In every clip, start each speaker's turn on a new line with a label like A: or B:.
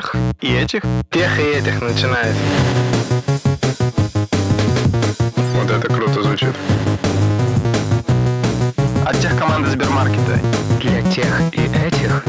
A: тех и этих, тех и этих начинает. Вот это круто звучит. От тех команды Сбермаркета.
B: Для тех и этих.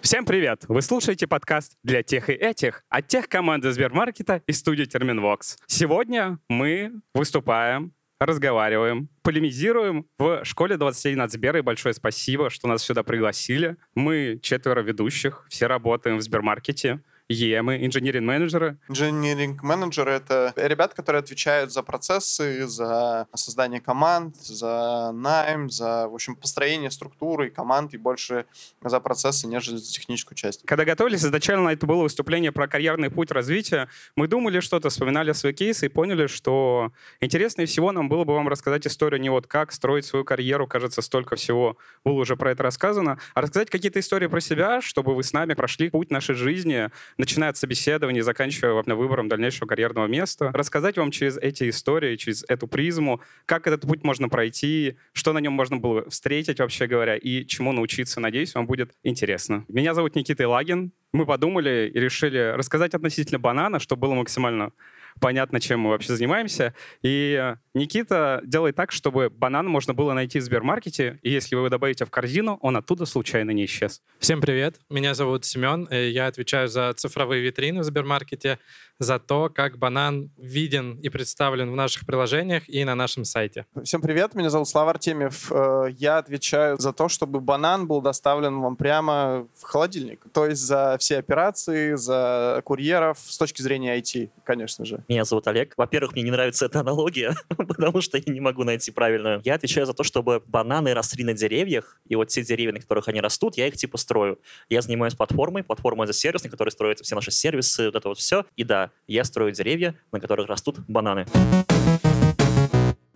C: Всем привет! Вы слушаете подкаст «Для тех и этих» от тех команды Сбермаркета и студии Терминвокс. Сегодня мы выступаем разговариваем, полемизируем в школе 21 от Сбера. И большое спасибо, что нас сюда пригласили. Мы четверо ведущих, все работаем в Сбермаркете. ЕМы, инженеринг-менеджеры.
D: Инженеринг-менеджеры — это ребята, которые отвечают за процессы, за создание команд, за найм, за, в общем, построение структуры команд и больше за процессы, нежели за техническую часть.
C: Когда готовились, изначально это было выступление про карьерный путь развития. Мы думали что-то, вспоминали свои кейсы и поняли, что интереснее всего нам было бы вам рассказать историю не вот как строить свою карьеру, кажется, столько всего было уже про это рассказано, а рассказать какие-то истории про себя, чтобы вы с нами прошли путь нашей жизни, начиная от собеседования, заканчивая выбором дальнейшего карьерного места, рассказать вам через эти истории, через эту призму, как этот путь можно пройти, что на нем можно было встретить, вообще говоря, и чему научиться. Надеюсь, вам будет интересно. Меня зовут Никита Лагин. Мы подумали и решили рассказать относительно банана, чтобы было максимально понятно, чем мы вообще занимаемся. И Никита делает так, чтобы банан можно было найти в Сбермаркете, и если вы его добавите в корзину, он оттуда случайно не исчез.
E: Всем привет, меня зовут Семен, я отвечаю за цифровые витрины в Сбермаркете за то, как банан виден и представлен в наших приложениях и на нашем сайте.
D: Всем привет, меня зовут Слава Артемьев. Э, я отвечаю за то, чтобы банан был доставлен вам прямо в холодильник. То есть за все операции, за курьеров с точки зрения IT, конечно же.
F: Меня зовут Олег. Во-первых, мне не нравится эта аналогия, потому что я не могу найти правильную. Я отвечаю за то, чтобы бананы росли на деревьях, и вот те деревья, на которых они растут, я их типа строю. Я занимаюсь платформой, платформой за сервис, на которой строятся все наши сервисы, вот это вот все. И да, я строю деревья, на которых растут бананы.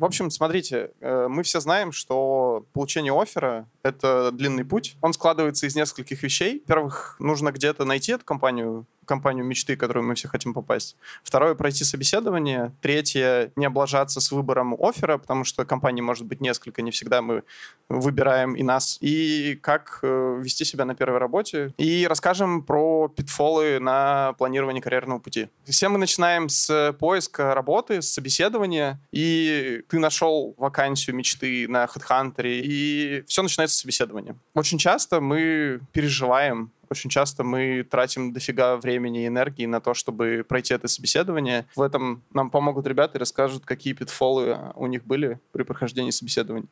D: В общем, смотрите, э, мы все знаем, что получение оффера — это длинный путь. Он складывается из нескольких вещей. Во-первых, нужно где-то найти эту компанию, компанию мечты, в которую мы все хотим попасть. Второе — пройти собеседование. Третье — не облажаться с выбором оффера, потому что компаний может быть несколько, не всегда мы выбираем и нас. И как э, вести себя на первой работе. И расскажем про питфолы на планирование карьерного пути. Все мы начинаем с поиска работы, с собеседования, и ты нашел вакансию мечты на HeadHunter, и все начинается с собеседования. Очень часто мы переживаем очень часто мы тратим дофига времени и энергии на то, чтобы пройти это собеседование. В этом нам помогут ребята и расскажут, какие питфолы у них были при прохождении собеседований.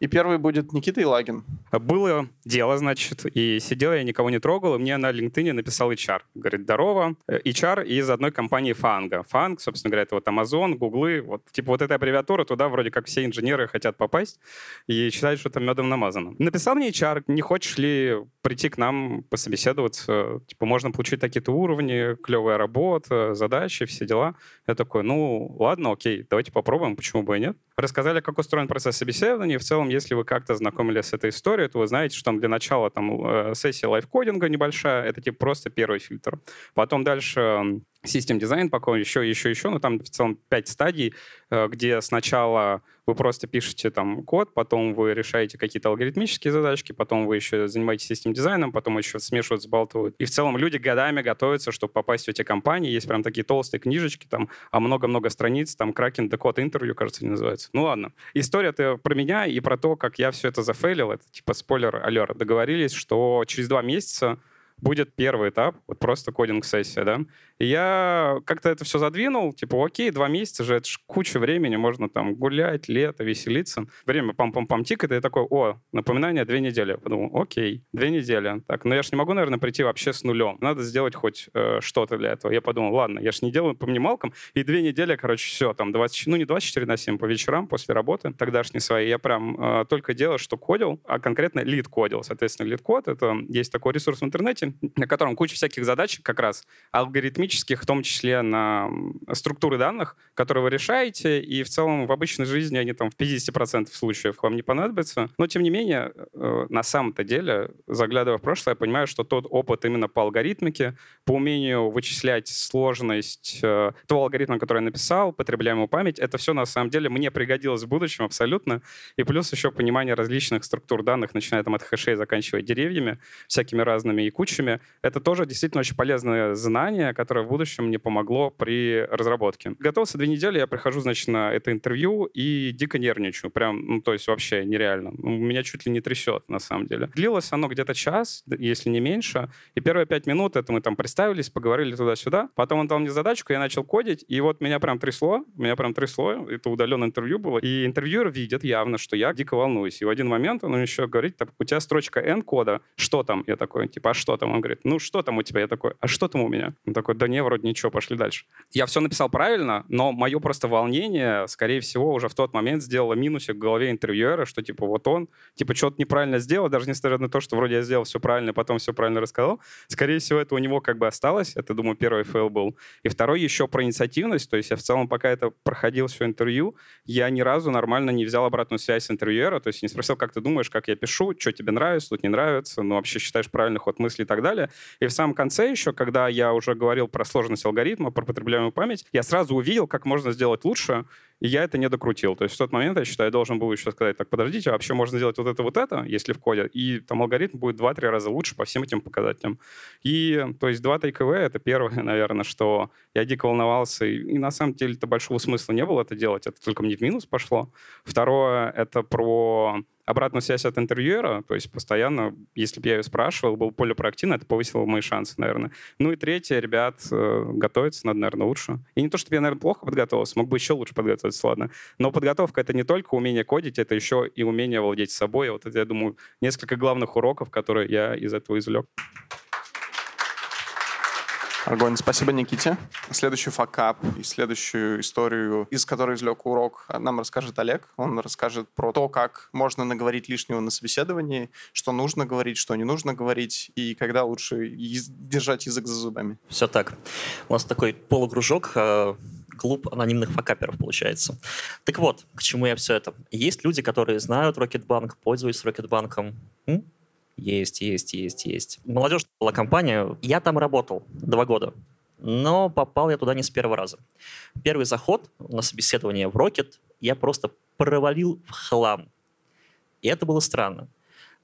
D: И первый будет Никита Илагин.
C: Было дело, значит, и сидел я, никого не трогал, и мне на LinkedIn написал HR. Говорит, здорово, HR из одной компании Фанга. Фанг, собственно говоря, это вот Amazon, Гуглы, вот, типа вот эта аббревиатура, туда вроде как все инженеры хотят попасть и считают, что там медом намазано. Написал мне HR, не хочешь ли прийти к нам по собеседованию собеседоваться. Типа, можно получить такие-то уровни, клевая работа, задачи, все дела. Я такой, ну, ладно, окей, давайте попробуем, почему бы и нет. Рассказали, как устроен процесс собеседования. В целом, если вы как-то знакомились с этой историей, то вы знаете, что там для начала там э, сессия лайфкодинга небольшая, это типа просто первый фильтр. Потом дальше систем дизайн, пока еще, еще, еще, но там в целом пять стадий, э, где сначала вы просто пишете там код, потом вы решаете какие-то алгоритмические задачки, потом вы еще занимаетесь систем дизайном, потом еще смешивают, сбалтывают. И в целом люди годами готовятся, чтобы попасть в эти компании. Есть прям такие толстые книжечки, там, а много-много страниц, там, Кракен Декод интервью, кажется, не называется. Ну ладно. История-то про меня и про то, как я все это зафейлил. Это типа спойлер алер. Договорились, что через два месяца будет первый этап, вот просто coding-сессия, да, и я как-то это все задвинул, типа, окей, два месяца же, это ж куча времени, можно там гулять, лето, веселиться. Время пам-пам-пам тикает, и я такой, о, напоминание две недели. Подумал, окей, две недели. Так, но я ж не могу, наверное, прийти вообще с нулем. Надо сделать хоть э, что-то для этого. Я подумал, ладно, я ж не делаю по минималкам, и две недели, короче, все, там, 20, ну, не 24 на 7, по вечерам после работы, тогдашней своей, я прям э, только делал, что кодил, а конкретно leetcode ил. Соответственно, LeetCode — это есть такой ресурс в интернете, на котором куча всяких задач как раз алгоритмических, в том числе на структуры данных, которые вы решаете, и в целом в обычной жизни они там в 50% случаев вам не понадобятся. Но, тем не менее, э, на самом-то деле, заглядывая в прошлое, я понимаю, что тот опыт именно по алгоритмике, по умению вычислять сложность э, того алгоритма, который я написал, потребляемую память, это все на самом деле мне пригодилось в будущем абсолютно. И плюс еще понимание различных структур данных, начиная там от хэшей, заканчивая деревьями, всякими разными и кучами. Это тоже действительно очень полезное знание, которое в будущем мне помогло при разработке. Готовился две недели, я прихожу, значит, на это интервью и дико нервничаю. Прям, ну, то есть вообще нереально. Ну, меня чуть ли не трясет, на самом деле. Длилось оно где-то час, если не меньше. И первые пять минут это мы там представились, поговорили туда-сюда. Потом он дал мне задачку, я начал кодить, и вот меня прям трясло, меня прям трясло. Это удаленное интервью было. И интервьюер видит явно, что я дико волнуюсь. И в один момент он еще говорит, так, у тебя строчка N кода, что там? Я такой, типа, а что там? Он говорит, ну что там у тебя? Я такой, а что там у меня? Он такой, да не, вроде ничего, пошли дальше. Я все написал правильно, но мое просто волнение, скорее всего, уже в тот момент сделало минусик в голове интервьюера, что типа вот он, типа что-то неправильно сделал, даже несмотря на то, что вроде я сделал все правильно, потом все правильно рассказал. Скорее всего, это у него как бы осталось. Это, думаю, первый fail был. И второй еще про инициативность. То есть я в целом, пока это проходил все интервью, я ни разу нормально не взял обратную связь с интервьюера. То есть не спросил, как ты думаешь, как я пишу, что тебе нравится, тут не нравится, ну вообще считаешь правильный ход мысли и так далее. И в самом конце еще, когда я уже говорил про сложность алгоритма, про потребляемую память, я сразу увидел, как можно сделать лучше, и я это не докрутил. То есть в тот момент, я считаю, я должен был еще сказать, так, подождите, а вообще можно сделать вот это, вот это, если в коде, и там алгоритм будет 2-3 раза лучше по всем этим показателям. И, то есть, два ТКВ — это первое, наверное, что я дико волновался, и, и на самом деле-то большого смысла не было это делать, это только мне в минус пошло. Второе — это про обратную связь от интервьюера, то есть постоянно, если бы я ее спрашивал, был более проактивно, это повысило мои шансы, наверное. Ну и третье, ребят, э, готовиться надо, наверное, лучше. И не то, чтобы я, наверное, плохо подготовился, мог бы еще лучше подготовиться, ладно. Но подготовка — это не только умение кодить, это еще и умение владеть собой. Вот это, я думаю, несколько главных уроков, которые я из этого извлек.
D: Огонь. Спасибо, Никите. Следующий факап и следующую историю, из которой извлек урок, нам расскажет Олег. Он расскажет про то, как можно наговорить лишнего на собеседовании, что нужно говорить, что не нужно говорить, и когда лучше держать язык за зубами.
F: Все так. У нас такой полукружок э, клуб анонимных факаперов получается. Так вот, к чему я все это? Есть люди, которые знают Рокетбанк, пользуются Рокетбанком. Есть, есть, есть, есть. Молодежь была компания. Я там работал два года. Но попал я туда не с первого раза. Первый заход на собеседование в Rocket я просто провалил в хлам. И это было странно.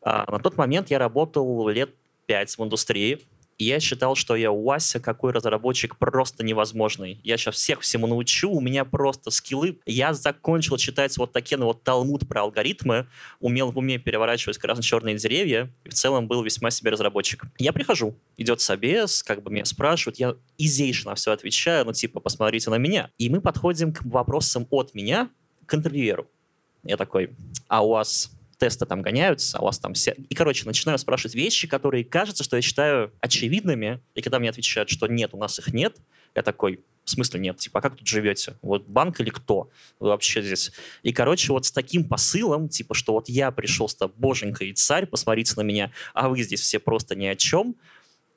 F: А, на тот момент я работал лет пять в индустрии, я считал, что я Вася, какой разработчик, просто невозможный. Я сейчас всех всему научу, у меня просто скиллы. Я закончил читать вот такие, ну вот талмуд про алгоритмы, умел в уме переворачивать красно-черные деревья, и в целом был весьма себе разработчик. Я прихожу, идет собес, как бы меня спрашивают, я изейше на все отвечаю, ну типа, посмотрите на меня. И мы подходим к вопросам от меня к интервьюеру. Я такой, а у вас тесты там гоняются, а у вас там все... И, короче, начинаю спрашивать вещи, которые кажется, что я считаю очевидными, и когда мне отвечают, что нет, у нас их нет, я такой, в смысле нет? Типа, а как тут живете? Вот банк или кто? Вы вообще здесь? И, короче, вот с таким посылом, типа, что вот я пришел с боженька и царь, посмотрите на меня, а вы здесь все просто ни о чем,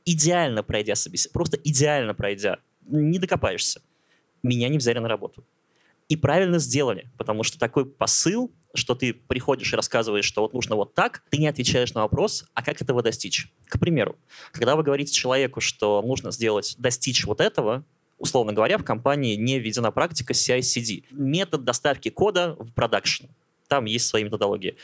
F: идеально пройдя собеседование, просто идеально пройдя, не докопаешься. Меня не взяли на работу. И правильно сделали, потому что такой посыл что ты приходишь и рассказываешь, что вот нужно вот так, ты не отвечаешь на вопрос, а как этого достичь? К примеру, когда вы говорите человеку, что нужно сделать, достичь вот этого, условно говоря, в компании не введена практика CI-CD. Метод доставки кода в продакшн. Там есть свои методологии.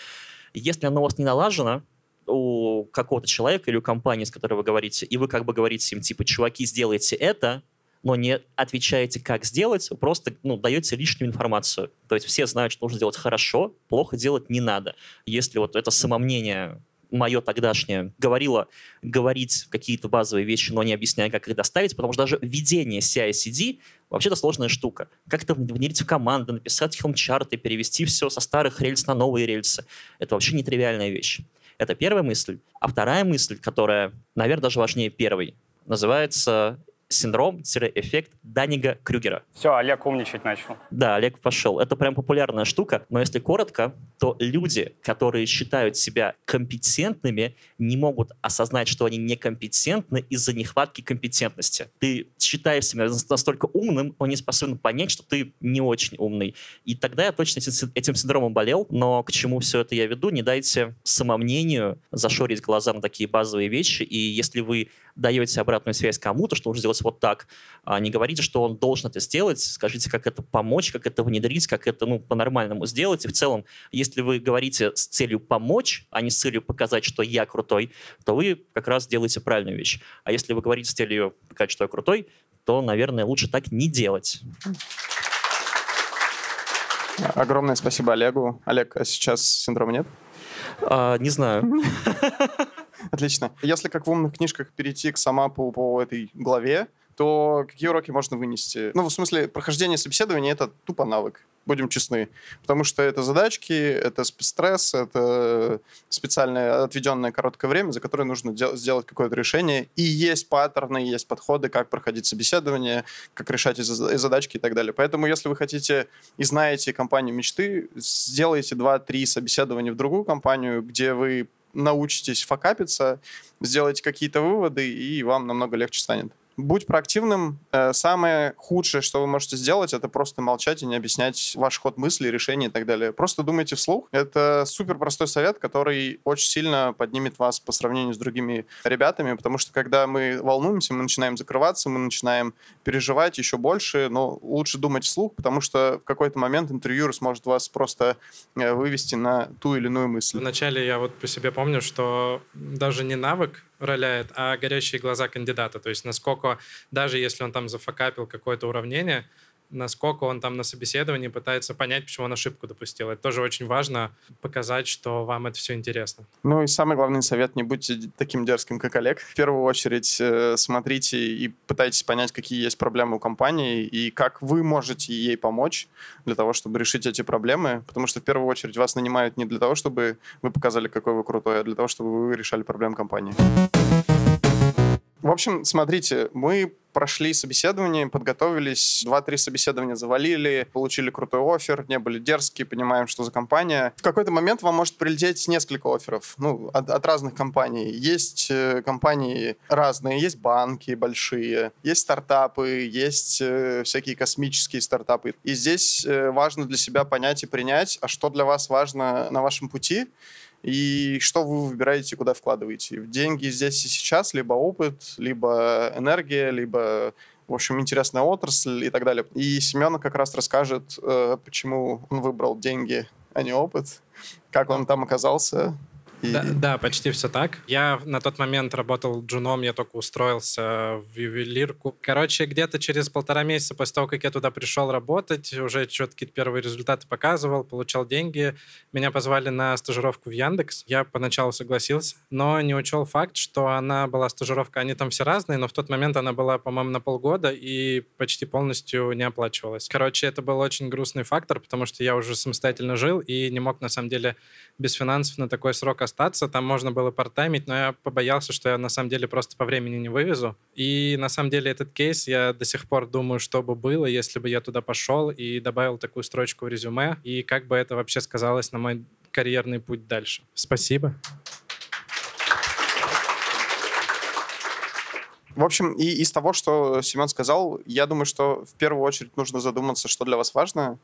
F: Если оно у вас не налажено, у какого-то человека или у компании, с которой вы говорите, и вы как бы говорите им, типа, чуваки, сделайте это, но не отвечаете, как сделать, просто ну, даете лишнюю информацию. То есть все знают, что нужно делать хорошо, плохо делать не надо. Если вот это самомнение мое тогдашнее говорило говорить какие-то базовые вещи, но не объясняя, как их доставить, потому что даже введение CI-CD вообще-то сложная штука. Как это внедрить в команду, написать хелм-чарты, перевести все со старых рельс на новые рельсы. Это вообще нетривиальная вещь. Это первая мысль. А вторая мысль, которая, наверное, даже важнее первой, называется синдром-эффект Данига Крюгера.
C: Все, Олег умничать начал.
F: Да, Олег пошел. Это прям популярная штука, но если коротко, то люди, которые считают себя компетентными, не могут осознать, что они некомпетентны из-за нехватки компетентности. Ты считаешь себя настолько умным, но не способен понять, что ты не очень умный. И тогда я точно этим синдромом болел, но к чему все это я веду? Не дайте самомнению зашорить глаза на такие базовые вещи, и если вы даете обратную связь кому-то, что нужно сделать вот так, а не говорите, что он должен это сделать, скажите, как это помочь, как это внедрить, как это ну, по-нормальному сделать. И в целом, если вы говорите с целью помочь, а не с целью показать, что я крутой, то вы как раз делаете правильную вещь. А если вы говорите с целью показать, что я крутой, то, наверное, лучше так не делать.
D: Огромное спасибо Олегу. Олег, а сейчас синдрома нет?
F: А, не знаю.
D: Отлично. Если как в умных книжках перейти к самапу по этой главе, то какие уроки можно вынести? Ну, в смысле, прохождение собеседования — это тупо навык будем честны. Потому что это задачки, это стресс, это специальное отведенное короткое время, за которое нужно сделать какое-то решение. И есть паттерны, есть подходы, как проходить собеседование, как решать эти задачки и так далее. Поэтому, если вы хотите и знаете компанию мечты, сделайте 2-3 собеседования в другую компанию, где вы научитесь факапиться, сделайте какие-то выводы, и вам намного легче станет. Будь проактивным. Э, самое худшее, что вы можете сделать, это просто молчать и не объяснять ваш ход мысли, решения и так далее. Просто думайте вслух. Это супер простой совет, который очень сильно поднимет вас по сравнению с другими ребятами, потому что когда мы волнуемся, мы начинаем закрываться, мы начинаем переживать еще больше, но лучше думать вслух, потому что в какой-то момент интервьюер сможет вас просто э, вывести на ту или иную мысль.
E: Вначале я вот по себе помню, что даже не навык роляет, а горящие глаза кандидата. То есть насколько, даже если он там зафакапил какое-то уравнение, насколько он там на собеседовании пытается понять, почему он ошибку допустил. Это тоже очень важно показать, что вам это все интересно.
D: Ну и самый главный совет, не будьте таким дерзким, как Олег. В первую очередь э, смотрите и пытайтесь понять, какие есть проблемы у компании и как вы можете ей помочь для того, чтобы решить эти проблемы, потому что в первую очередь вас нанимают не для того, чтобы вы показали, какой вы крутой, а для того, чтобы вы решали проблемы компании. В общем, смотрите, мы прошли собеседование, подготовились, два-три собеседования завалили, получили крутой офер, не были дерзкие, понимаем, что за компания. В какой-то момент вам может прилететь несколько офферов, ну, от, от разных компаний. Есть э, компании разные, есть банки большие, есть стартапы, есть э, всякие космические стартапы. И здесь э, важно для себя понять и принять, а что для вас важно на вашем пути, и что вы выбираете, куда вкладываете. В деньги здесь и сейчас, либо опыт, либо энергия, либо в общем, интересная отрасль и так далее. И Семен как раз расскажет, э, почему он выбрал деньги, а не опыт, как он там оказался,
E: и... Да, да, почти все так. Я на тот момент работал джуном, я только устроился в ювелирку. Короче, где-то через полтора месяца после того, как я туда пришел работать, уже что-то какие-то первые результаты показывал, получал деньги. Меня позвали на стажировку в Яндекс. Я поначалу согласился, но не учел факт, что она была стажировка, они там все разные, но в тот момент она была, по-моему, на полгода и почти полностью не оплачивалась. Короче, это был очень грустный фактор, потому что я уже самостоятельно жил и не мог, на самом деле, без финансов на такой срок остаться. Там можно было партаймить, но я побоялся, что я на самом деле просто по времени не вывезу. И на самом деле этот кейс я до сих пор думаю, что бы было, если бы я туда пошел и добавил такую строчку в резюме, и как бы это вообще сказалось на мой карьерный путь дальше. Спасибо.
D: В общем, и из того, что Семен сказал, я думаю, что в первую очередь нужно задуматься, что для вас важно.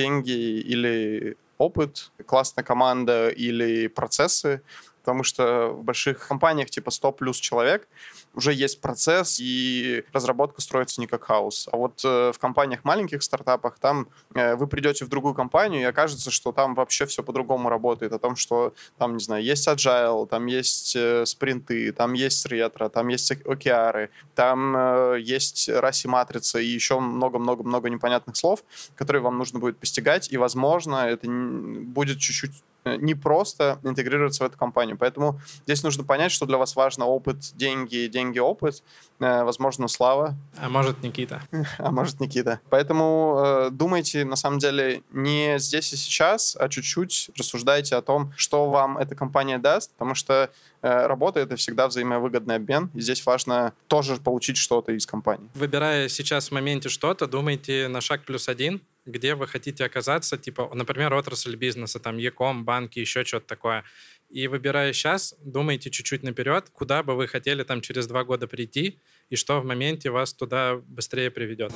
D: Деньги или опыт, классная команда или процессы, потому что в больших компаниях типа 100 плюс человек уже есть процесс, и разработка строится не как хаос. А вот э, в компаниях маленьких стартапах, там э, вы придете в другую компанию, и окажется, что там вообще все по-другому работает. О том, что там, не знаю, есть agile, там есть э, спринты, там есть ретро, там есть океары, там э, есть раси-матрица и еще много-много-много непонятных слов, которые вам нужно будет постигать, и, возможно, это будет чуть-чуть не просто интегрироваться в эту компанию. Поэтому здесь нужно понять, что для вас важно опыт, деньги, деньги, опыт. Э, возможно, Слава,
E: А может, Никита.
D: а может, Никита. Поэтому э, думайте, на самом деле, не здесь и сейчас, а чуть-чуть рассуждайте о том, что вам эта компания даст, потому что э, работа — это всегда взаимовыгодный обмен, и здесь важно тоже получить что-то из компании.
E: Выбирая сейчас в моменте что-то, думайте на шаг плюс один, где вы хотите оказаться, типа, например, отрасль бизнеса, там, Яком, банки, еще что-то такое. И выбирая сейчас, думайте чуть-чуть наперед, куда бы вы хотели там через два года прийти, и что в моменте вас туда быстрее приведет.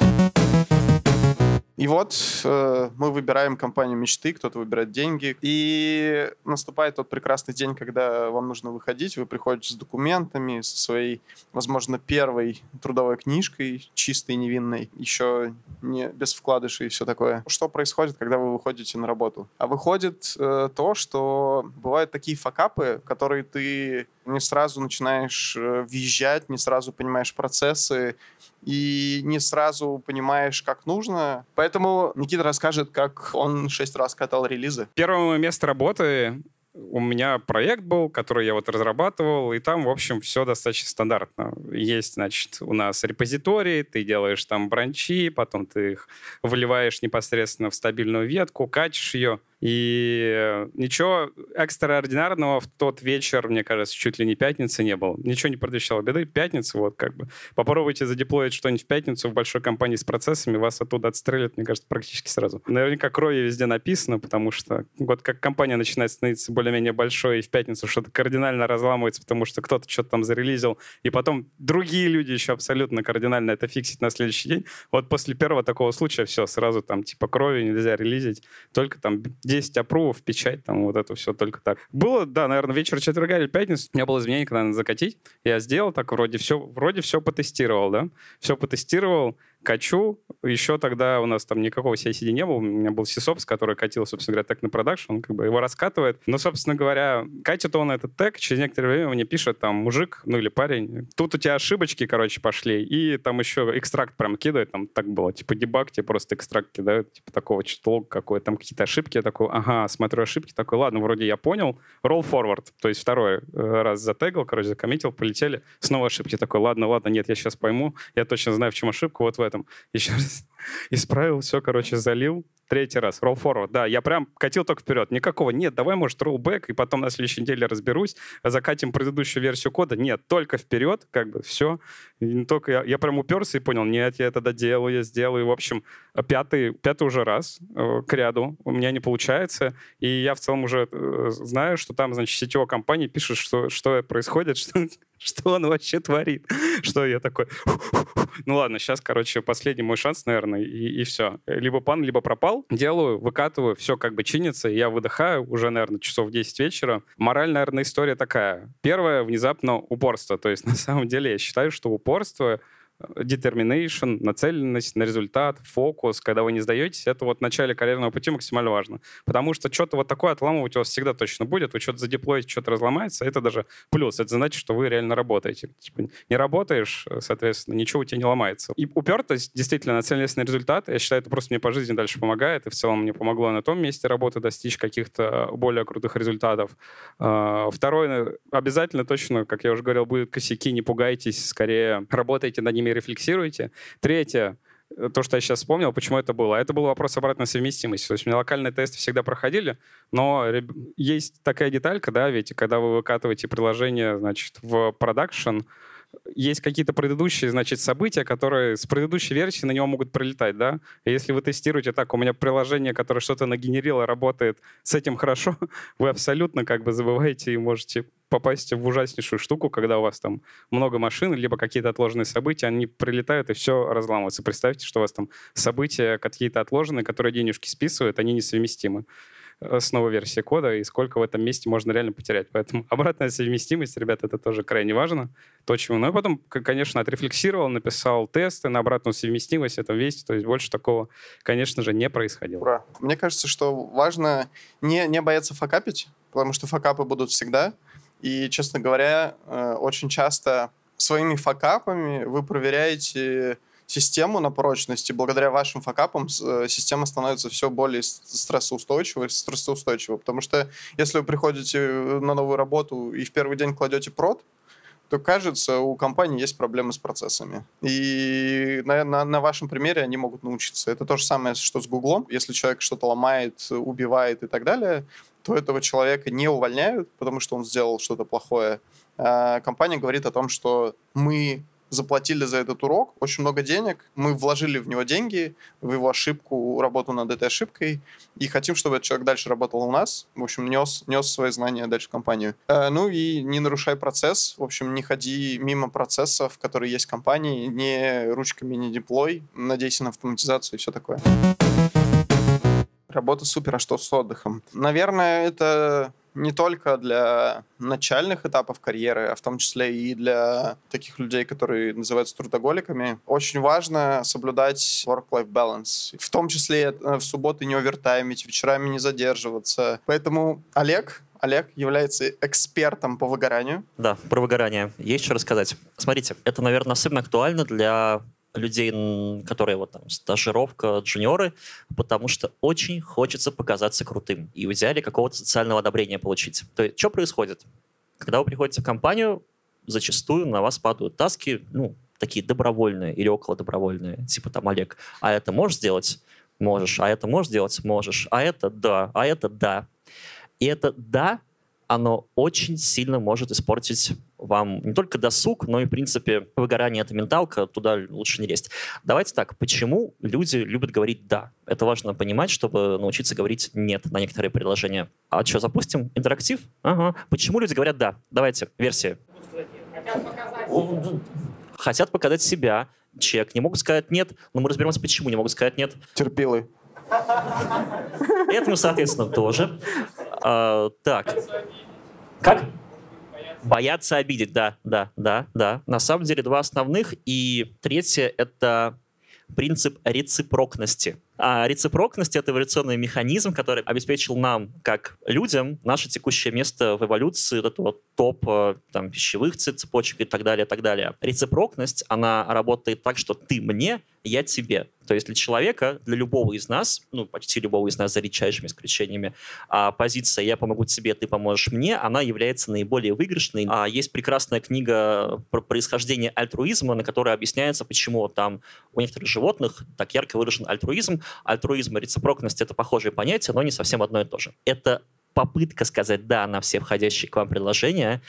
D: И вот э, мы выбираем компанию мечты, кто-то выбирает деньги. И наступает тот прекрасный день, когда вам нужно выходить. Вы приходите с документами, со своей, возможно, первой трудовой книжкой, чистой, невинной, еще не без вкладышей и все такое. Что происходит, когда вы выходите на работу? А выходит э, то, что бывают такие факапы, которые ты не сразу начинаешь э, въезжать, не сразу понимаешь процессы, и не сразу понимаешь, как нужно. Поэтому Никита расскажет, как он шесть раз катал релизы.
C: Первое место работы у меня проект был, который я вот разрабатывал, и там, в общем, все достаточно стандартно. Есть, значит, у нас репозиторий, ты делаешь там бранчи, потом ты их выливаешь непосредственно в стабильную ветку, качешь ее, и ничего экстраординарного в тот вечер, мне кажется, чуть ли не пятницы не было. Ничего не предвещало беды. Пятница, вот как бы. Попробуйте задеплоить что-нибудь в пятницу в большой компании с процессами, вас оттуда отстрелят, мне кажется, практически сразу. Наверняка крови везде написано, потому что вот как компания начинает становиться более-менее большой, и в пятницу что-то кардинально разламывается, потому что кто-то что-то там зарелизил, и потом другие люди еще абсолютно кардинально это фиксить на следующий день. Вот после первого такого случая все, сразу там типа крови нельзя релизить, только там 10 апрувов, печать, там вот это все только так. Было, да, наверное, вечер четверга или пятницы, у меня было изменение, когда надо закатить. Я сделал так, вроде все, вроде все потестировал, да, все потестировал, качу. Еще тогда у нас там никакого CICD не было. У меня был SysOps, который катил, собственно говоря, так на продакшн. Он как бы его раскатывает. Но, собственно говоря, катит он этот тег. Через некоторое время мне пишет там мужик, ну или парень. Тут у тебя ошибочки, короче, пошли. И там еще экстракт прям кидает. Там так было. Типа дебаг, тебе просто экстракт кидают. Типа такого что-то какой Там какие-то ошибки. Я такой, ага, смотрю ошибки. Такой, ладно, вроде я понял. Roll forward. То есть второй э, раз затегал, короче, закоммитил, полетели. Снова ошибки. Такой, ладно, ладно, нет, я сейчас пойму. Я точно знаю, в чем ошибка. Вот в этом. Еще раз исправил, все, короче, залил. Третий раз. Roll forward. Да, я прям катил только вперед. Никакого. Нет, давай, может, roll back, и потом на следующей неделе разберусь. Закатим предыдущую версию кода. Нет, только вперед, как бы, все. И только я, я прям уперся и понял, нет, я это доделаю, я сделаю. В общем, пятый, пятый уже раз э, к ряду у меня не получается. И я в целом уже э, знаю, что там, значит, сетевая компания пишет, что, что происходит, что, что он вообще творит. Что я такой... Ну ладно, сейчас, короче, последний мой шанс, наверное, и, и все. Либо пан, либо пропал. Делаю, выкатываю, все как бы чинится, я выдыхаю уже, наверное, часов 10 вечера. Мораль, наверное, история такая. Первое, внезапно упорство. То есть, на самом деле, я считаю, что упорство determination, нацеленность на результат, фокус, когда вы не сдаетесь, это вот в начале карьерного пути максимально важно. Потому что что-то вот такое отламывать у вас всегда точно будет, вы что-то задеплоите, что-то разломается, это даже плюс, это значит, что вы реально работаете. Типа, не работаешь, соответственно, ничего у тебя не ломается. И упертость, действительно, нацеленность на результат, я считаю, это просто мне по жизни дальше помогает, и в целом мне помогло на том месте работы достичь каких-то более крутых результатов. А, второе, обязательно точно, как я уже говорил, будут косяки, не пугайтесь, скорее работайте над ними рефлексируете. Третье, э, то, что я сейчас вспомнил, почему это было. Это был вопрос обратной совместимости. То есть у меня локальные тесты всегда проходили, но есть такая деталька, да, ведь когда вы выкатываете приложение, значит, в продакшн, есть какие-то предыдущие, значит, события, которые с предыдущей версии на него могут прилетать, да? И если вы тестируете так, у меня приложение, которое что-то нагенерило, работает с этим хорошо, вы абсолютно как бы забываете и можете попасть в ужаснейшую штуку, когда у вас там много машин, либо какие-то отложенные события, они прилетают и все разламывается. Представьте, что у вас там события какие-то отложенные, которые денежки списывают, они несовместимы. Э, с новой версией кода, и сколько в этом месте можно реально потерять. Поэтому обратная совместимость, ребята, это тоже крайне важно. То, чему... Ну и потом, конечно, отрефлексировал, написал тесты на обратную совместимость, это весь, то есть больше такого, конечно же, не происходило.
D: Ура. Мне кажется, что важно не, не бояться факапить, потому что факапы будут всегда. И, честно говоря, э, очень часто своими факапами вы проверяете систему на прочность, и благодаря вашим факапам э, система становится все более стрессоустойчивой, стрессоустойчивой. Потому что если вы приходите на новую работу и в первый день кладете прод, то, кажется, у компании есть проблемы с процессами. И на, на, на вашем примере они могут научиться. Это то же самое, что с Гуглом. Если человек что-то ломает, убивает и так далее, то этого человека не увольняют, потому что он сделал что-то плохое. А компания говорит о том, что мы заплатили за этот урок очень много денег, мы вложили в него деньги, в его ошибку, работу над этой ошибкой, и хотим, чтобы этот человек дальше работал у нас, в общем, нес, нес свои знания дальше в компанию. Э, ну и не нарушай процесс, в общем, не ходи мимо процессов, которые есть в компании, не ручками не деплой, надейся на автоматизацию и все такое. Работа супер, а что с отдыхом? Наверное, это не только для начальных этапов карьеры, а в том числе и для таких людей, которые называются трудоголиками, очень важно соблюдать work-life balance. В том числе э, в субботы не овертаймить, вечерами не задерживаться. Поэтому Олег, Олег является экспертом по выгоранию.
F: Да, про выгорание. Есть что рассказать. Смотрите, это, наверное, особенно актуально для людей, которые вот там стажировка, джуниоры, потому что очень хочется показаться крутым и в идеале какого-то социального одобрения получить. То есть, что происходит? Когда вы приходите в компанию, зачастую на вас падают таски, ну, такие добровольные или около добровольные, типа там, Олег, а это можешь сделать? Можешь. А это можешь сделать? Можешь. А это да. А это да. И это да оно очень сильно может испортить вам не только досуг, но и, в принципе, выгорание — это менталка, туда лучше не лезть. Давайте так, почему люди любят говорить «да»? Это важно понимать, чтобы научиться говорить «нет» на некоторые предложения. А что, запустим интерактив? Ага. Почему люди говорят «да»? Давайте, версии. Хотят показать себя, чек, не могут сказать «нет», но мы разберемся, почему не могут сказать «нет».
D: Терпилы.
F: Этому, соответственно, тоже. А, так. Как? Бояться обидеть, да, да, да, да. На самом деле два основных. И третье — это принцип рецепрокности. А рецепрокность — это эволюционный механизм, который обеспечил нам, как людям, наше текущее место в эволюции, вот этого топ э, там, пищевых цепочек и так далее, и так далее. Рецепрокность, она работает так, что ты мне, я тебе. То есть для человека, для любого из нас, ну, почти любого из нас, за редчайшими исключениями, а позиция «я помогу тебе, ты поможешь мне», она является наиболее выигрышной. А есть прекрасная книга про происхождение альтруизма, на которой объясняется, почему там у некоторых животных так ярко выражен альтруизм. Альтруизм и рецепрокность — это похожие понятия, но не совсем одно и то же. Это попытка сказать «да» на все входящие к вам предложения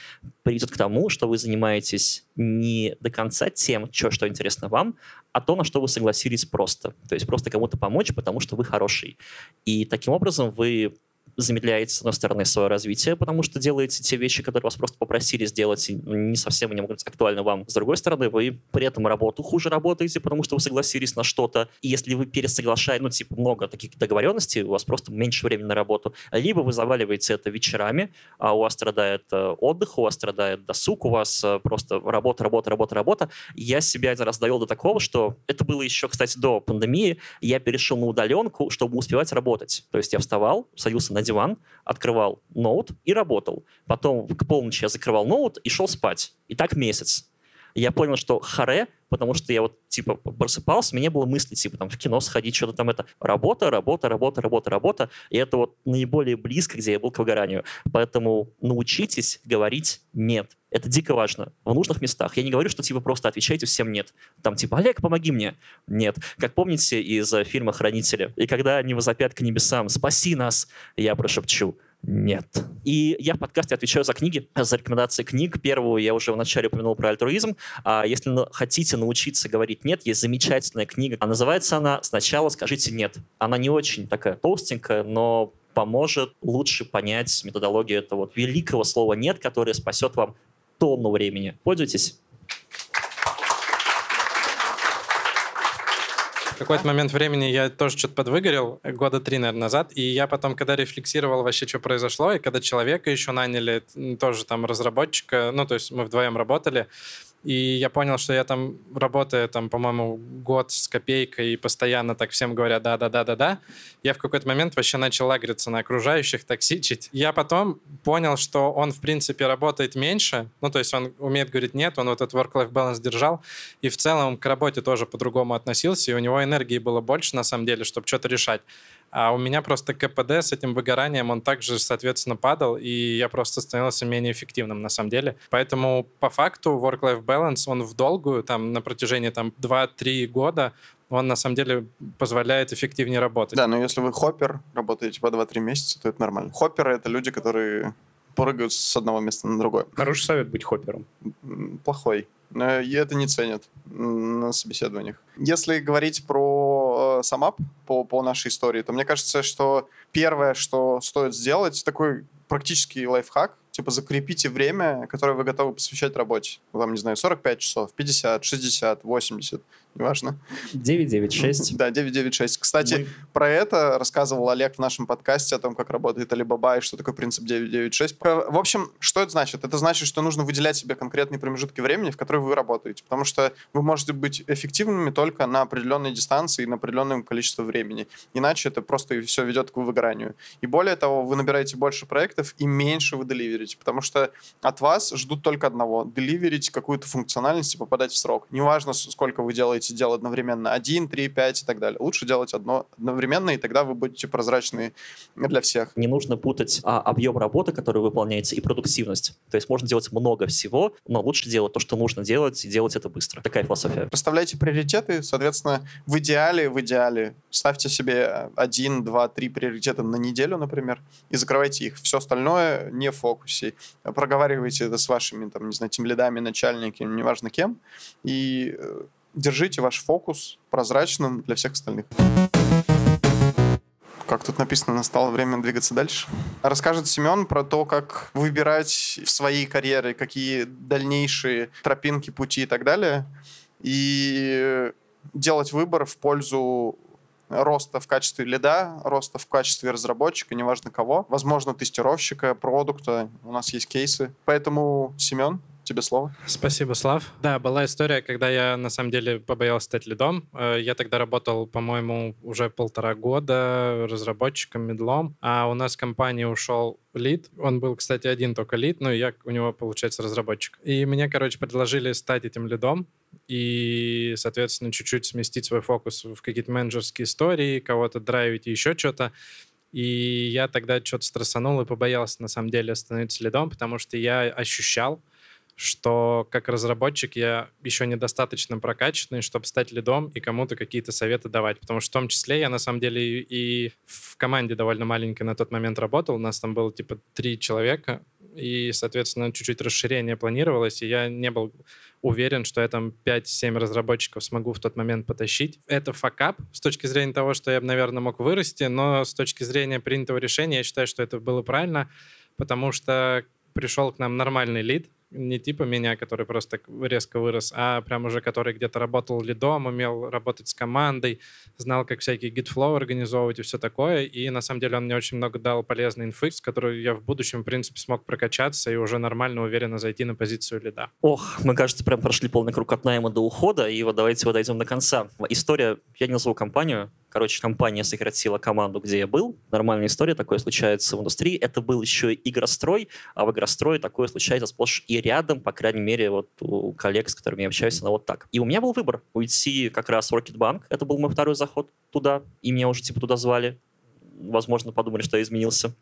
F: приведет к тому, что вы занимаетесь не до конца тем, что, что интересно вам, а то, на что вы согласились просто. То есть просто кому-то помочь, потому что вы хороший. И таким образом вы замедляете, с одной стороны, свое развитие, потому что делаете те вещи, которые вас просто попросили сделать, и не совсем не могут быть актуальны вам. С другой стороны, вы при этом работу хуже работаете, потому что вы согласились на что-то. И если вы пересоглашаете, ну, типа, много таких договоренностей, у вас просто меньше времени на работу, либо вы заваливаете это вечерами, а у вас страдает э, отдых, у вас страдает досуг, у вас э, просто работа, работа, работа, работа. Я себя один раз довел до такого, что это было еще, кстати, до пандемии, я перешел на удаленку, чтобы успевать работать. То есть я вставал, садился на диван, открывал ноут и работал. Потом к полночи я закрывал ноут и шел спать. И так месяц. Я понял, что харе, потому что я вот, типа, просыпался, у меня не было мысли, типа, там, в кино сходить, что-то там это. Работа, работа, работа, работа, работа. И это вот наиболее близко, где я был к выгоранию. Поэтому научитесь говорить «нет». Это дико важно. В нужных местах. Я не говорю, что, типа, просто отвечайте всем «нет». Там, типа, «Олег, помоги мне». Нет. Как помните из фильма «Хранители»? И когда они возопят к небесам «Спаси нас!», я прошепчу нет. И я в подкасте отвечаю за книги, за рекомендации книг. Первую я уже вначале упомянул про альтруизм. А если хотите научиться говорить «нет», есть замечательная книга. А называется она «Сначала скажите нет». Она не очень такая толстенькая, но поможет лучше понять методологию этого вот великого слова «нет», которое спасет вам тонну времени. Пользуйтесь.
E: В какой-то момент времени я тоже что-то подвыгорел, года три, наверное, назад, и я потом, когда рефлексировал вообще, что произошло, и когда человека еще наняли, тоже там разработчика, ну, то есть мы вдвоем работали, и я понял, что я там работаю, там, по-моему, год с копейкой, и постоянно так всем говорят «да-да-да-да-да». Я в какой-то момент вообще начал лагриться на окружающих, токсичить. Я потом понял, что он, в принципе, работает меньше, ну, то есть он умеет говорить «нет», он вот этот work-life balance держал, и в целом к работе тоже по-другому относился, и у него энергии было больше, на самом деле, чтобы что-то решать. А у меня просто КПД с этим выгоранием, он также, соответственно, падал, и я просто становился менее эффективным на самом деле. Поэтому по факту work-life balance, он в долгую, там, на протяжении там 2-3 года, он на самом деле позволяет эффективнее работать.
D: Да, но если вы хоппер, работаете по 2-3 месяца, то это нормально. Хопперы — это люди, которые прыгают с одного места на другое.
C: Хороший совет быть хоппером.
D: Плохой. И это не ценят на собеседованиях. Если говорить про э, самап, по, по нашей истории, то мне кажется, что первое, что стоит сделать, такой практический лайфхак, типа закрепите время, которое вы готовы посвящать работе. Там, не знаю, 45 часов, 50, 60, 80, неважно.
F: 996.
D: Да, 996. Кстати, про это рассказывал Олег в нашем подкасте о том, как работает Alibaba и что такое принцип 996. Про- В общем, что это значит? Это значит, что нужно выделять себе конкретные промежутки времени, в которые вы работаете. Потому что вы можете быть эффективными только на определенной дистанции и на определенном количестве времени. Иначе это просто все ведет к выгоранию. И более того, вы набираете больше проектов и меньше вы деливерите. Потому что от вас ждут только одного. Деливерить какую-то функциональность и попадать в срок. Неважно, сколько вы делаете дел одновременно. Один, три, пять и так далее. Лучше делать одно одновременно, и тогда вы будете прозрачны для всех.
F: Не нужно путать а, объем работы, который выполняется, и продуктивность. То есть можно делать много всего, но лучше делать то, что нужно делать, и делать это быстро. Такая философия.
D: Расставляйте приоритеты, соответственно, в идеале, в идеале ставьте себе один, два, три приоритета на неделю, например, и закрывайте их. Все остальное не в фокусе. Проговаривайте это с вашими, там, не знаю, тимлидами, начальниками, неважно кем, и э, держите ваш фокус прозрачным для всех остальных. Как тут написано, настало время двигаться дальше. Расскажет Семен про то, как выбирать в своей карьере, какие дальнейшие тропинки, пути и так далее, и делать выбор в пользу роста в качестве лида, роста в качестве разработчика, неважно кого, возможно, тестировщика, продукта. У нас есть кейсы. Поэтому, Семен, тебе слово.
E: Спасибо, Слав. Да, была история, когда я на самом деле побоялся стать лидом. Э, Я тогда работал, по-моему, уже полтора года разработчиком, медлом, а у нас в компании ушел лид. Он был, кстати, один только лид, но я у него, получается, разработчик. И мне, короче, предложили стать этим лидом и, соответственно, чуть-чуть сместить свой фокус в какие-то менеджерские истории, кого-то драйвить и еще что-то. И я тогда что-то стрессанул и побоялся, на самом деле, становиться лидом, потому что я ощущал, что как разработчик я еще недостаточно прокачанный, чтобы стать лидом и кому-то какие-то советы давать. Потому что в том числе я на самом деле и, в команде довольно маленькой на тот момент работал. У нас там было типа три человека, и, соответственно, чуть-чуть расширение планировалось, и я не был уверен, что я там 5-7 разработчиков смогу в тот момент потащить. Это факап с точки зрения того, что я наверное, мог вырасти, но с точки зрения принятого решения я считаю, что это было правильно, потому что пришел к нам нормальный лид, не типа меня, который просто резко вырос, а прям уже который где-то работал лидом, умел работать с командой, знал, как всякие гитфлоу организовывать и все такое. И на самом деле он мне очень много дал полезной инфы, с которой я в будущем, в принципе, смог прокачаться и уже нормально, уверенно зайти на позицию лида.
F: Ох, мы, кажется, прям прошли полный круг от найма до ухода, и вот давайте вот дойдем до конца. История, я не назову компанию, Короче, компания сократила команду, где я был. Нормальная история, такое случается в индустрии. Это был еще игрострой, а в игрострое такое случается сплошь и рядом, по крайней мере, вот у коллег, с которыми я общаюсь, она вот так. И у меня был выбор уйти как раз в Rocketbank. Это был мой второй заход туда, и меня уже типа туда звали. Возможно, подумали, что я изменился.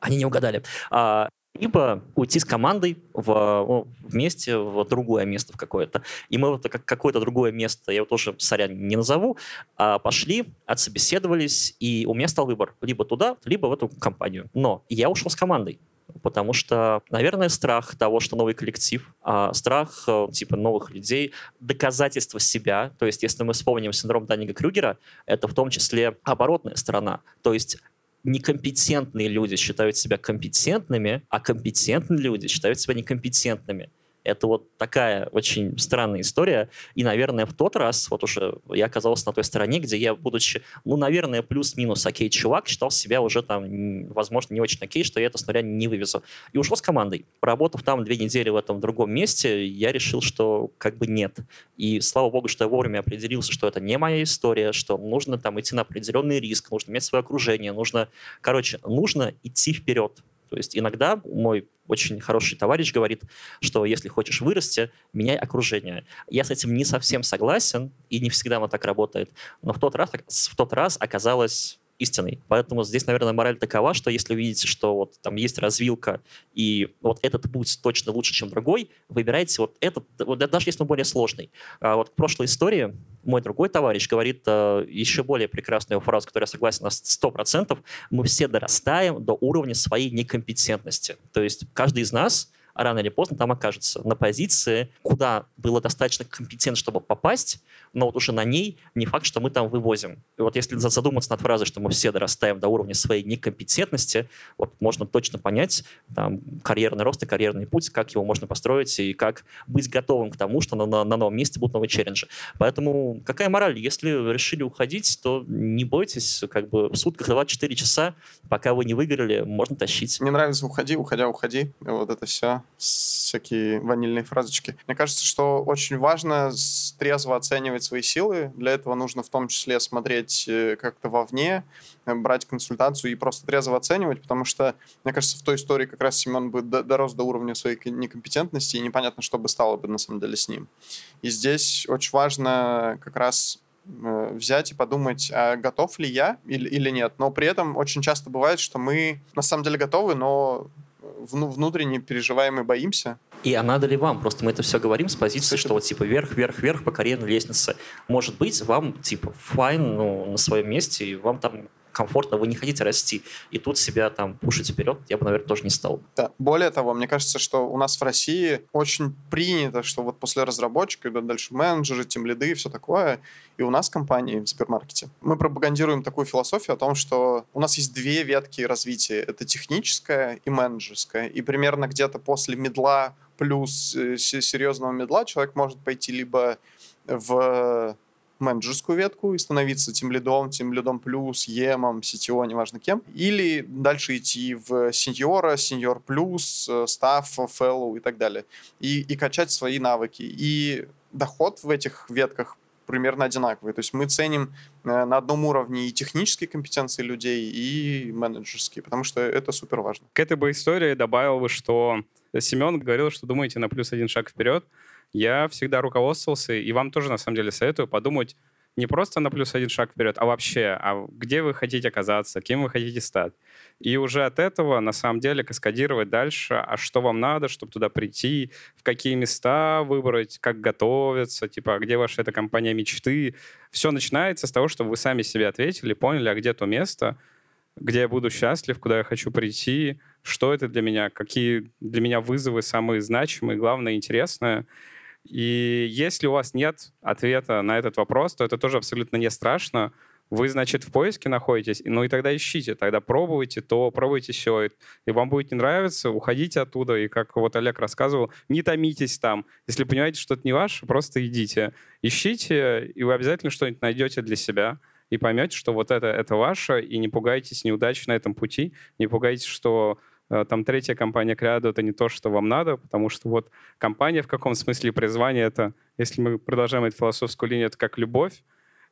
F: Они не угадали. А, либо уйти с командой в, вместе в другое место в какое-то. И мы вот как какое-то другое место, я его тоже, сорян, не назову, а пошли, отсобеседовались, и у меня стал выбор. Либо туда, либо в эту компанию. Но я ушел с командой. Потому что, наверное, страх того, что новый коллектив, а страх э, типа новых людей, доказательство себя. То есть, если мы вспомним синдром Даннига Крюгера, это в том числе оборотная сторона. То есть некомпетентные люди считают себя компетентными, а компетентные люди считают себя некомпетентными. Это вот такая очень странная история. И, наверное, в тот раз, вот уже я оказался на той стороне, где я, будучи, ну, наверное, плюс-минус окей чувак, считал себя уже там, возможно, не очень окей, что я это снаряд не вывезу. И ушел с командой. Поработав там две недели в этом другом месте, я решил, что как бы нет. И слава богу, что я вовремя определился, что это не моя история, что нужно там идти на определенный риск, нужно иметь свое окружение, нужно, короче, нужно идти вперед. То есть иногда мой очень хороший товарищ говорит, что если хочешь вырасти, меняй окружение. Я с этим не совсем согласен, и не всегда оно так работает. Но в тот раз, в тот раз оказалось истиной. Поэтому здесь, наверное, мораль такова, что если вы видите, что вот там есть развилка, и вот этот путь точно лучше, чем другой, выбирайте вот этот, вот, даже если он более сложный. А вот к прошлой истории мой другой товарищ говорит э, еще более прекрасную фразу, которая я согласен на 100%. Мы все дорастаем до уровня своей некомпетентности. То есть каждый из нас рано или поздно там окажется на позиции, куда было достаточно компетентно, чтобы попасть, но вот уже на ней не факт, что мы там вывозим. И вот если задуматься над фразой, что мы все дорастаем до уровня своей некомпетентности, вот можно точно понять там, карьерный рост и карьерный путь, как его можно построить и как быть готовым к тому, что на, на, на новом месте будут новые челленджи. Поэтому какая мораль? Если решили уходить, то не бойтесь, как бы в сутках 24 часа, пока вы не выиграли, можно тащить.
D: Мне нравится «уходи, уходя, уходи». Вот это все всякие ванильные фразочки. Мне кажется, что очень важно трезво оценивать свои силы. Для этого нужно в том числе смотреть э, как-то вовне, э, брать консультацию и просто трезво оценивать, потому что, мне кажется, в той истории как раз Семен бы дорос до уровня своей некомпетентности, и непонятно, что бы стало бы на самом деле с ним. И здесь очень важно как раз э, взять и подумать, а готов ли я или, или нет. Но при этом очень часто бывает, что мы на самом деле готовы, но внутренне переживаем и боимся.
F: И а надо ли вам? Просто мы это все говорим с позиции, что вот типа вверх, вверх, вверх по карьерной лестнице. Может быть, вам типа файн ну, на своем месте, и вам там комфортно, вы не хотите расти, и тут себя там пушить вперед, я бы, наверное, тоже не стал.
D: Да. Более того, мне кажется, что у нас в России очень принято, что вот после разработчика идут дальше менеджеры, тем лиды и все такое. И у нас компании, в супермаркете, мы пропагандируем такую философию о том, что у нас есть две ветки развития. Это техническая и менеджерская. И примерно где-то после медла плюс э, серьезного медла человек может пойти либо в менеджерскую ветку и становиться тем лидом, тем лидом плюс, емом, CTO, неважно кем. Или дальше идти в сеньора, сеньор плюс, стаф, фэллоу и так далее. И, и качать свои навыки. И доход в этих ветках примерно одинаковый. То есть мы ценим э, на одном уровне и технические компетенции людей, и менеджерские, потому что это супер важно.
C: К этой бы истории добавил бы, что Семен говорил, что думаете на плюс один шаг вперед я всегда руководствовался, и вам тоже, на самом деле, советую подумать не просто на плюс один шаг вперед, а вообще, а где вы хотите оказаться, кем вы хотите стать. И уже от этого, на самом деле, каскадировать дальше, а что вам надо, чтобы туда прийти, в какие места выбрать, как готовиться, типа, а где ваша эта компания мечты. Все начинается с того, чтобы вы сами себе ответили, поняли, а где то место, где я буду счастлив, куда я хочу прийти, что это для меня, какие для меня вызовы самые значимые, главное, интересное. И если у вас нет ответа на этот вопрос, то это тоже абсолютно не страшно. Вы, значит, в поиске находитесь, ну и тогда ищите, тогда пробуйте то, пробуйте все. И вам будет не нравиться, уходите оттуда. И как вот Олег рассказывал, не томитесь там. Если понимаете, что это не ваше, просто идите. Ищите, и вы обязательно что-нибудь найдете для себя и поймете, что вот это, это ваше, и не пугайтесь неудач на этом пути, не пугайтесь, что там третья компания Creado — это не то, что вам надо, потому что вот компания в каком смысле призвание — это, если мы продолжаем эту философскую линию, это как любовь,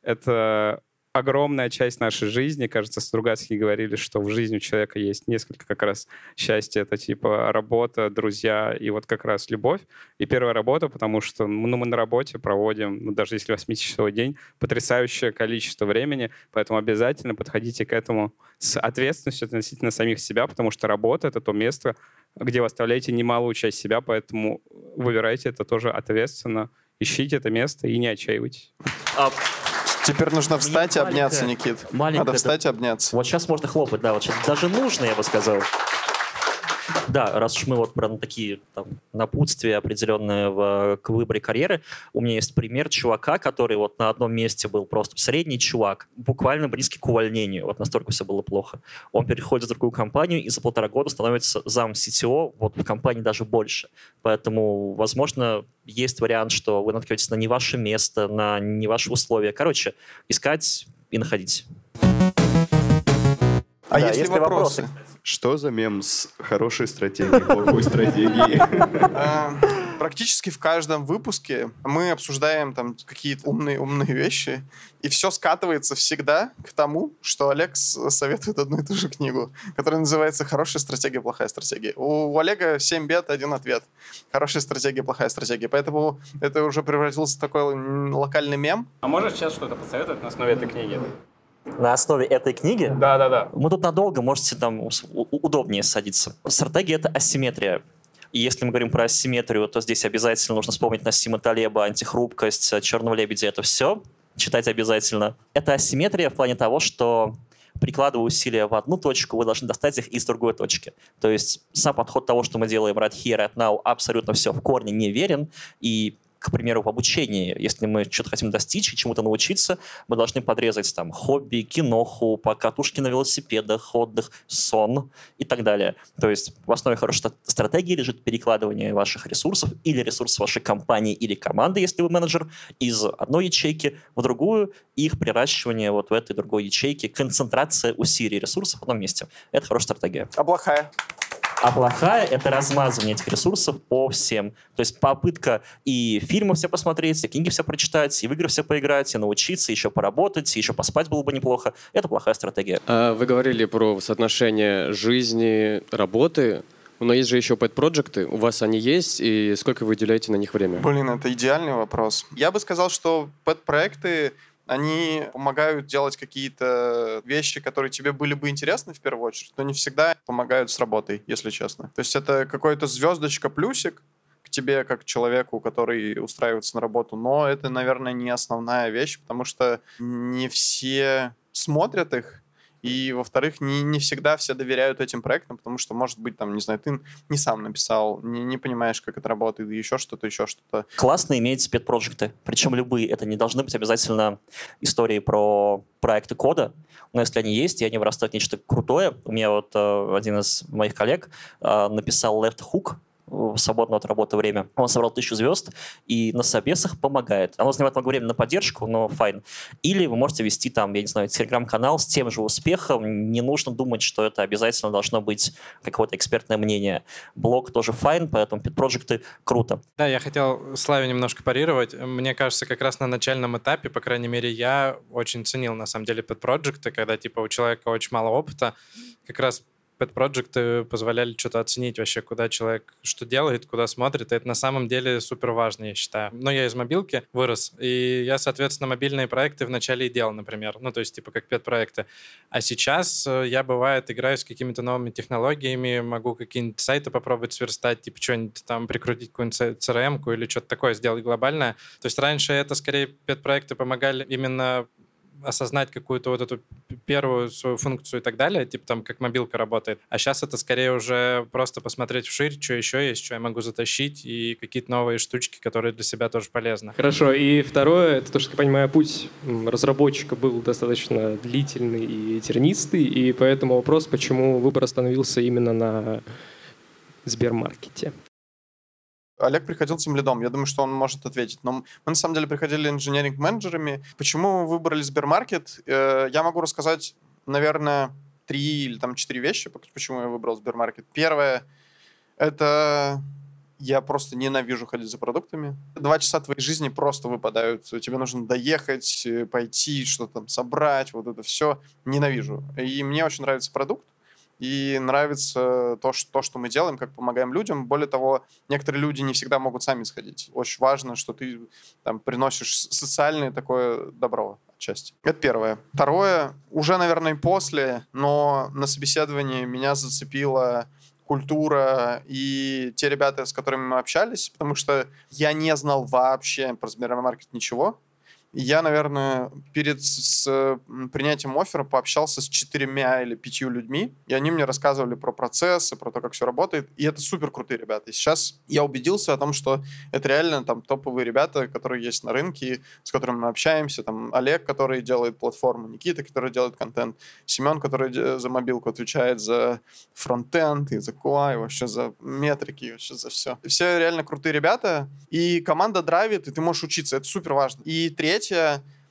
C: это огромная часть нашей жизни. Кажется, Стругацкие говорили, что в жизни у человека есть несколько как раз счастья. Это типа работа, друзья и вот как раз любовь. И первая работа, потому что ну, мы на работе проводим, ну, даже если 8-часовой день, потрясающее количество времени, поэтому обязательно подходите к этому с ответственностью относительно самих себя, потому что работа — это то место, где вы оставляете немалую часть себя, поэтому выбирайте это тоже ответственно, ищите это место и не отчаивайтесь.
D: Теперь нужно встать и обняться, Никит. Надо встать и обняться.
F: Вот сейчас можно хлопать, да, вот сейчас даже нужно, я бы сказал. Да, раз уж мы вот про такие там, напутствия определенные в, к выборе карьеры, у меня есть пример чувака, который вот на одном месте был просто средний чувак, буквально близкий к увольнению, вот настолько все было плохо. Он переходит в другую компанию и за полтора года становится зам CTO, вот в компании даже больше. Поэтому, возможно, есть вариант, что вы наткнетесь на не ваше место, на не ваши условия. Короче, искать и находить.
D: А да, есть ли вопросы? вопросы?
G: Что за мем с хорошей стратегией, плохой стратегией?
D: А, практически в каждом выпуске мы обсуждаем там какие-то умные умные вещи, и все скатывается всегда к тому, что Олег советует одну и ту же книгу, которая называется «Хорошая стратегия, плохая стратегия». У Олега 7 бед, один ответ. Хорошая стратегия, плохая стратегия. Поэтому это уже превратился в такой локальный мем.
C: А можешь сейчас что-то посоветовать на основе этой книги?
F: На основе этой книги.
A: Да-да-да.
F: Мы тут надолго, можете там удобнее садиться. Стратегия — это асимметрия. И если мы говорим про асимметрию, то здесь обязательно нужно вспомнить Насима Талеба, антихрупкость, э, черного лебедя, это все. Читать обязательно. Это асимметрия в плане того, что прикладывая усилия в одну точку, вы должны достать их из другой точки. То есть сам подход того, что мы делаем right here, right now, абсолютно все в корне неверен. И к примеру, в обучении, если мы что-то хотим достичь и чему-то научиться, мы должны подрезать там хобби, киноху, покатушки на велосипедах, отдых, сон и так далее. То есть в основе хорошей стратегии лежит перекладывание ваших ресурсов или ресурсов вашей компании или команды, если вы менеджер, из одной ячейки в другую, и их приращивание вот в этой другой ячейке, концентрация усилий ресурсов в одном месте. Это хорошая стратегия.
D: А плохая?
F: А плохая — это размазывание этих ресурсов по всем. То есть попытка и фильмы все посмотреть, и книги все прочитать, и в игры все поиграть, и научиться, еще поработать, и еще поспать было бы неплохо. Это плохая стратегия.
H: А Вы говорили про соотношение жизни, работы, но есть же еще pet-проекты. У вас они есть, и сколько вы уделяете на них время?
D: Блин, это идеальный вопрос. Я бы сказал, что пэт-проекты они помогают делать какие-то вещи, которые тебе были бы интересны в первую очередь, но не всегда помогают с работой, если честно. То есть это какой-то звездочка плюсик к тебе как человеку, который устраивается на работу, но это, наверное, не основная вещь, потому что не все смотрят их, и, во-вторых, не, не всегда все доверяют этим проектам, потому что, может быть, там, не знаю, ты не сам написал, не, не понимаешь, как это работает, еще что-то, еще что-то.
F: Классно иметь спецпроекты, причем любые. Это не должны быть обязательно истории про проекты кода, но если они есть, и они вырастают в нечто крутое. У меня вот э, один из моих коллег э, написал Left Hook, свободное от работы время. Он собрал тысячу звезд и на собесах помогает. Оно занимает много времени на поддержку, но fine. Или вы можете вести там, я не знаю, телеграм-канал с тем же успехом. Не нужно думать, что это обязательно должно быть какое-то экспертное мнение. Блог тоже fine, поэтому pet-проекты круто.
E: Да, я хотел Славе немножко парировать. Мне кажется, как раз на начальном этапе, по крайней мере, я очень ценил, на самом деле, pet-проекты, когда, типа, у человека очень мало опыта. Как раз пэт-проекты позволяли что-то оценить вообще, куда человек что делает, куда смотрит. И это на самом деле супер важно, я считаю. Но я из мобилки вырос, и я, соответственно, мобильные проекты вначале и делал, например. Ну, то есть, типа, как пэт-проекты. А сейчас э, я, бывает, играю с какими-то новыми технологиями, могу какие-нибудь сайты попробовать сверстать, типа, что-нибудь там прикрутить какую-нибудь CRM-ку или что-то такое сделать глобальное. То есть раньше это скорее пэт-проекты помогали именно осознать какую-то вот эту первую свою функцию и так далее, типа там как мобилка работает. А сейчас это скорее уже просто посмотреть вширь, что еще есть, что я могу затащить, и какие-то новые штучки, которые для себя тоже полезны.
I: Хорошо. И второе, это то, что, я понимаю, путь разработчика был достаточно длительный и тернистый, и поэтому вопрос, почему выбор остановился именно на Сбермаркете.
D: Олег приходил тем лидом, я думаю, что он может ответить. Но мы на самом деле приходили инженеринг-менеджерами. Почему выбрали Сбермаркет? Э, Я могу рассказать, наверное, три или там четыре вещи, почему я выбрал Сбермаркет. Первое — это я просто ненавижу ходить за продуктами. Два часа твоей жизни просто выпадают. Тебе нужно доехать, э, пойти, что-то там собрать, вот это все. Ненавижу. И мне очень нравится продукт. И нравится то что, то, что мы делаем, как помогаем людям. Более того, некоторые люди не всегда могут сами сходить. Очень важно, что ты там приносишь социальное такое добро отчасти. Это первое. Второе, уже, наверное, после, но на собеседовании меня зацепила культура и те ребята, с которыми мы общались, потому что я не знал вообще про Сбермаркет ничего. Я, наверное, перед с, принятием оффера пообщался с четырьмя или пятью людьми, и они мне рассказывали про процессы, про то, как все работает. И это супер крутые ребята. И сейчас я убедился о том, что это реально там топовые ребята, которые есть на рынке, с которыми мы общаемся. Там Олег, который делает платформу, Никита, который делает контент, Семен, который за мобилку отвечает за фронтенд и за QA, и вообще за метрики, и вообще за все. Все реально крутые ребята, и команда драйвит, и ты можешь учиться, это супер важно. И третье,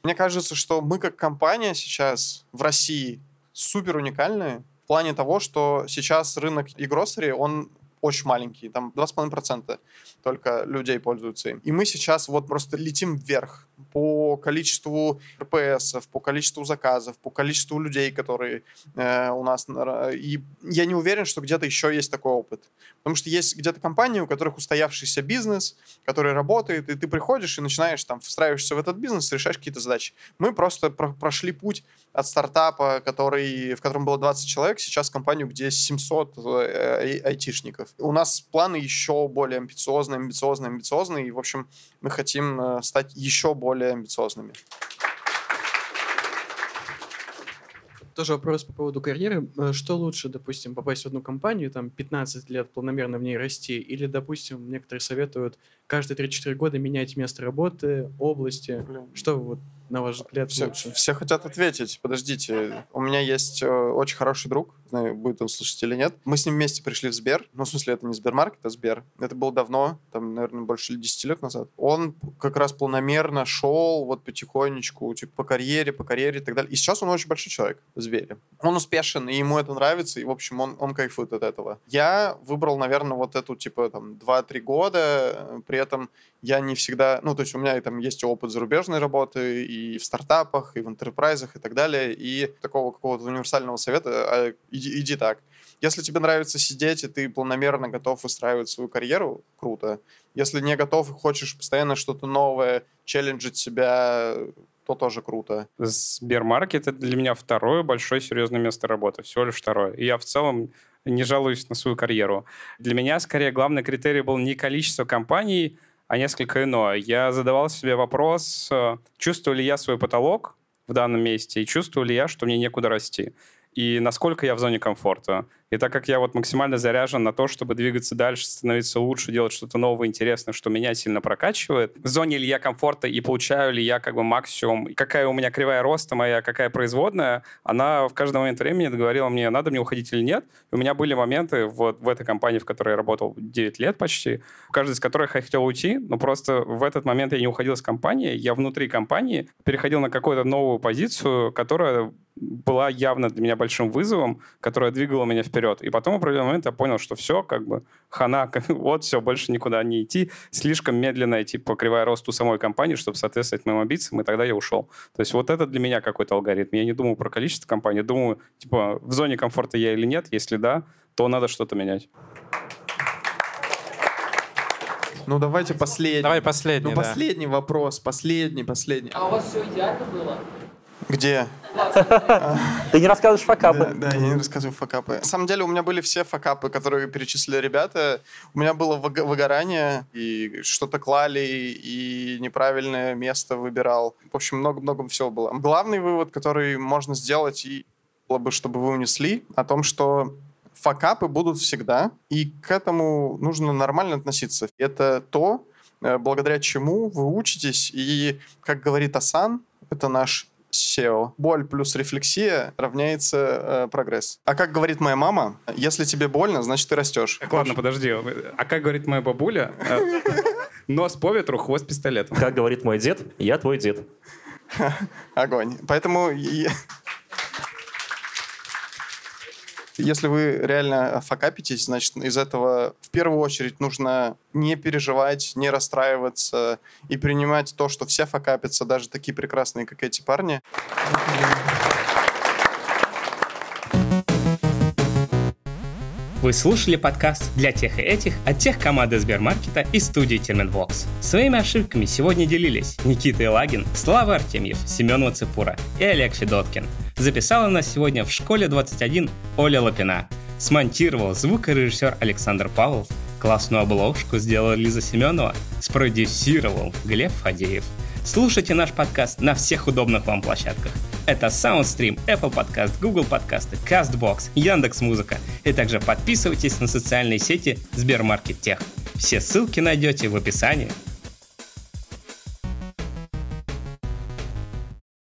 D: мне кажется, что мы как компания сейчас в России супер уникальные в плане того, что сейчас рынок и гроссери, он очень маленький, там 2,5% только людей пользуются им. И мы сейчас вот просто летим вверх по количеству РПСов, по количеству заказов, по количеству людей, которые э, у нас... И я не уверен, что где-то еще есть такой опыт. Потому что есть где-то компании, у которых устоявшийся бизнес, который работает, и ты приходишь и начинаешь там встраиваешься в этот бизнес, решаешь какие-то задачи. Мы просто про- прошли путь от стартапа, который, в котором было 20 человек, сейчас компанию, где 700 э, айтишников. У нас планы еще более амбициозные, амбициозные, амбициозные, и, в общем, мы хотим э, стать еще более амбициозными.
J: Тоже вопрос по поводу карьеры. Э, Что лучше, допустим, попасть в одну компанию, там, 15 лет планомерно в ней расти, или, допустим, некоторые советуют каждые 3-4 года менять место работы, области. Что вот, на ваш взгляд,
D: Все,
J: лучше?
D: все хотят ответить. Подождите, у меня есть э, очень хороший друг, знаю, будет он слушать или нет. Мы с ним вместе пришли в Сбер. Ну, в смысле, это не Сбермаркет, а Сбер. Это было давно, там, наверное, больше 10 лет назад. Он как раз планомерно шел вот потихонечку, типа, по карьере, по карьере и так далее. И сейчас он очень большой человек в Сбере. Он успешен, и ему это нравится, и, в общем, он, он кайфует от этого. Я выбрал, наверное, вот эту, типа, там, 2-3 года, э, при этом я не всегда, ну, то есть у меня там есть опыт зарубежной работы и в стартапах, и в интерпрайзах и так далее, и такого какого-то универсального совета, а, иди, иди так. Если тебе нравится сидеть, и ты планомерно готов выстраивать свою карьеру, круто. Если не готов и хочешь постоянно что-то новое, челленджить себя, то тоже круто.
C: Сбермаркет — это для меня второе большое серьезное место работы, всего лишь второе. И я в целом не жалуюсь на свою карьеру. Для меня, скорее, главный критерий был не количество компаний, а несколько иное. Я задавал себе вопрос, э, чувствую ли я свой потолок в данном месте, и чувствую ли я, что мне некуда расти и насколько я в зоне комфорта. И так как я вот максимально заряжен на то, чтобы двигаться дальше, становиться лучше, делать что-то новое, интересное, что меня сильно прокачивает, в зоне ли я комфорта и получаю ли я как бы максимум, какая у меня кривая роста моя, какая производная, она в каждый момент времени говорила мне, надо мне уходить или нет. И у меня были моменты вот в этой компании, в которой я работал 9 лет почти, в каждой из которых я хотел уйти, но просто в этот момент я не уходил с компании, я внутри компании переходил на какую-то новую позицию, которая была явно для меня большим вызовом, которая двигала меня вперед. И потом в определенный момент я понял, что все, как бы, хана, вот все, больше никуда не идти. Слишком медленно идти по кривая росту самой компании, чтобы соответствовать моим амбициям, и тогда я ушел. То есть вот это для меня какой-то алгоритм. Я не думаю про количество компаний, думаю, типа, в зоне комфорта я или нет. Если да, то надо что-то менять.
D: Ну, давайте последний.
E: Давай последний,
D: Ну,
E: да.
D: последний вопрос, последний, последний.
K: А у вас все идеально было?
D: Где?
F: Ты не рассказываешь факапы.
D: Да, да, я не рассказываю факапы. На самом деле у меня были все факапы, которые перечислили ребята. У меня было выго- выгорание, и что-то клали, и неправильное место выбирал. В общем, много-много всего было. Главный вывод, который можно сделать, и было бы, чтобы вы унесли, о том, что факапы будут всегда, и к этому нужно нормально относиться. Это то, э, благодаря чему вы учитесь, и, как говорит Асан, это наш SEO. Боль плюс рефлексия равняется э, прогресс. А как говорит моя мама, если тебе больно, значит ты растешь.
C: Так, ладно, подожди. А как говорит моя бабуля, э, нос по ветру, хвост пистолетом.
F: Как говорит мой дед, я твой дед.
D: Огонь. Поэтому если вы реально факапитесь, значит, из этого в первую очередь нужно не переживать, не расстраиваться и принимать то, что все факапятся, даже такие прекрасные, как эти парни.
L: Вы слушали подкаст «Для тех и этих» от тех команды Сбермаркета и студии Терминвокс. Своими ошибками сегодня делились Никита Илагин, Слава Артемьев, Семен Вацепура и Олег Федоткин. Записала нас сегодня в школе 21 Оля Лапина. Смонтировал звукорежиссер Александр Павлов. Классную обложку сделала Лиза Семенова. Спродюсировал Глеб Фадеев. Слушайте наш подкаст на всех удобных вам площадках. Это SoundStream, Apple Podcast, Google Подкасты, CastBox, Яндекс.Музыка. И также подписывайтесь на социальные сети Сбермаркет Тех. Все ссылки найдете в описании